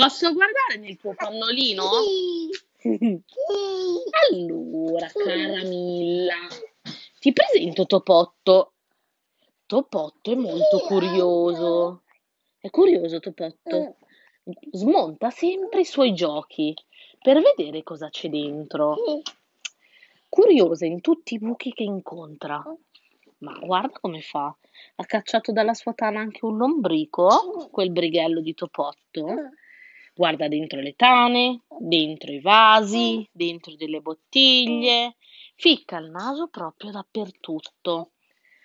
Posso guardare nel tuo pannolino? Allora, cara Milla, ti presento Topotto. Topotto è molto curioso. È curioso Topotto. Smonta sempre i suoi giochi per vedere cosa c'è dentro. Curiosa in tutti i buchi che incontra. Ma guarda come fa. Ha cacciato dalla sua tana anche un lombrico, quel brighello di Topotto. Guarda dentro le tane, dentro i vasi, dentro delle bottiglie. Ficca il naso proprio dappertutto.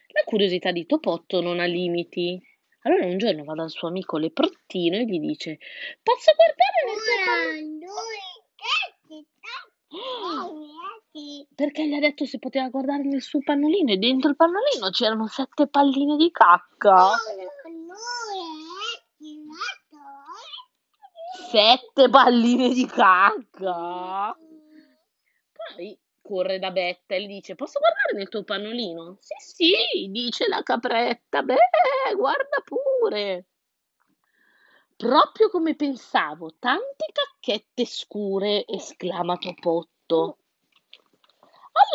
La curiosità di Topotto non ha limiti. Allora un giorno va dal suo amico Leprottino e gli dice: Posso guardare nel tuo pannolino? Perché gli ha detto se poteva guardare nel suo pannolino e dentro il pannolino c'erano sette palline di cacca. Sette palline di cacca. Poi corre da Betta e gli dice: Posso guardare nel tuo pannolino? Sì, sì, dice la capretta. Beh, guarda pure. Proprio come pensavo, tante cacchette scure, esclama Topotto.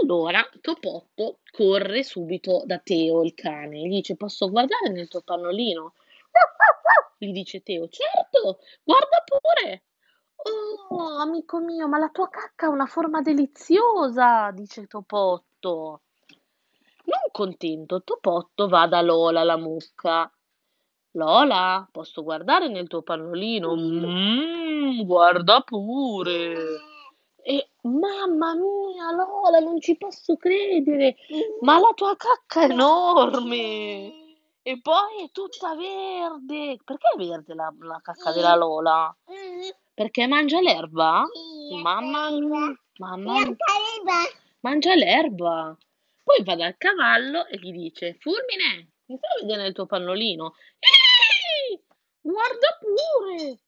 Allora Topotto corre subito da Teo, il cane, e gli dice: Posso guardare nel tuo pannolino? Gli dice Teo: Certo, guarda pure. Oh, amico mio, ma la tua cacca ha una forma deliziosa, dice Topotto. Non contento, Topotto va da Lola, la mucca. Lola, posso guardare nel tuo pannolino? Mmm, guarda pure. E mamma mia, Lola, non ci posso credere, ma la tua cacca è enorme. E poi è tutta verde. Perché è verde la, la cacca della Lola? Perché mangia l'erba? Mamma mia, mamma mia. Mangia l'erba. Poi va dal cavallo e gli dice: Fulmine, mi fai vedere il tuo pannolino? Ehi, guarda pure!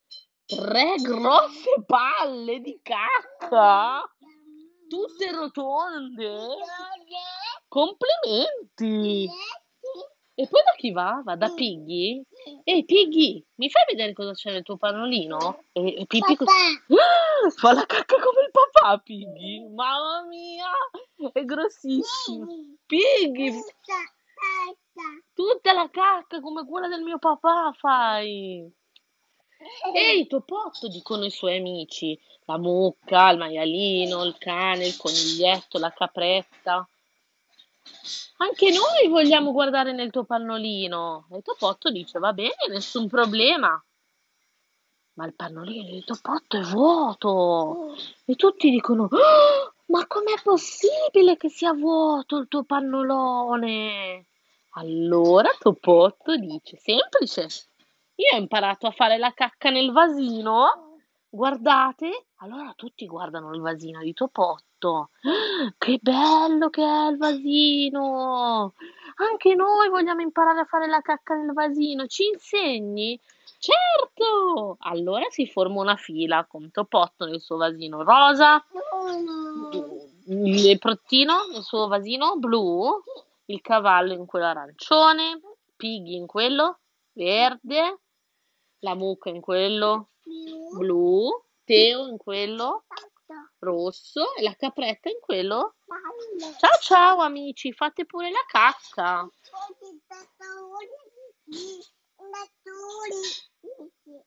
Tre grosse palle di cacca, tutte rotonde. Complimenti! E poi da chi va? Va da Piggy? Ehi Piggy, mi fai vedere cosa c'è nel tuo pannolino? E, e Pippi co- Ah, fa la cacca come il papà Piggy. Mamma mia, è grossissimo. Piggy, tutta la cacca come quella del mio papà fai. Ehi Topotto, dicono i suoi amici. La mucca, il maialino, il cane, il coniglietto, la capretta. Anche noi vogliamo guardare nel tuo pannolino. E Topotto dice: Va bene, nessun problema. Ma il pannolino di Topotto è vuoto. E tutti dicono: "Oh, Ma com'è possibile che sia vuoto il tuo pannolone? Allora Topotto dice: Semplice. Io ho imparato a fare la cacca nel vasino. Guardate. Allora tutti guardano il vasino di Topotto. Che bello che è il vasino! Anche noi vogliamo imparare a fare la cacca nel vasino. Ci insegni? Certo! Allora si forma una fila con Topotto nel suo vasino rosa, il leprottino nel suo vasino blu, il cavallo in quello arancione, Piggy in quello verde, la mucca in quello blu, Teo in quello rosso e la capretta in quello. Ciao ciao amici, fate pure la cacca. Thank you.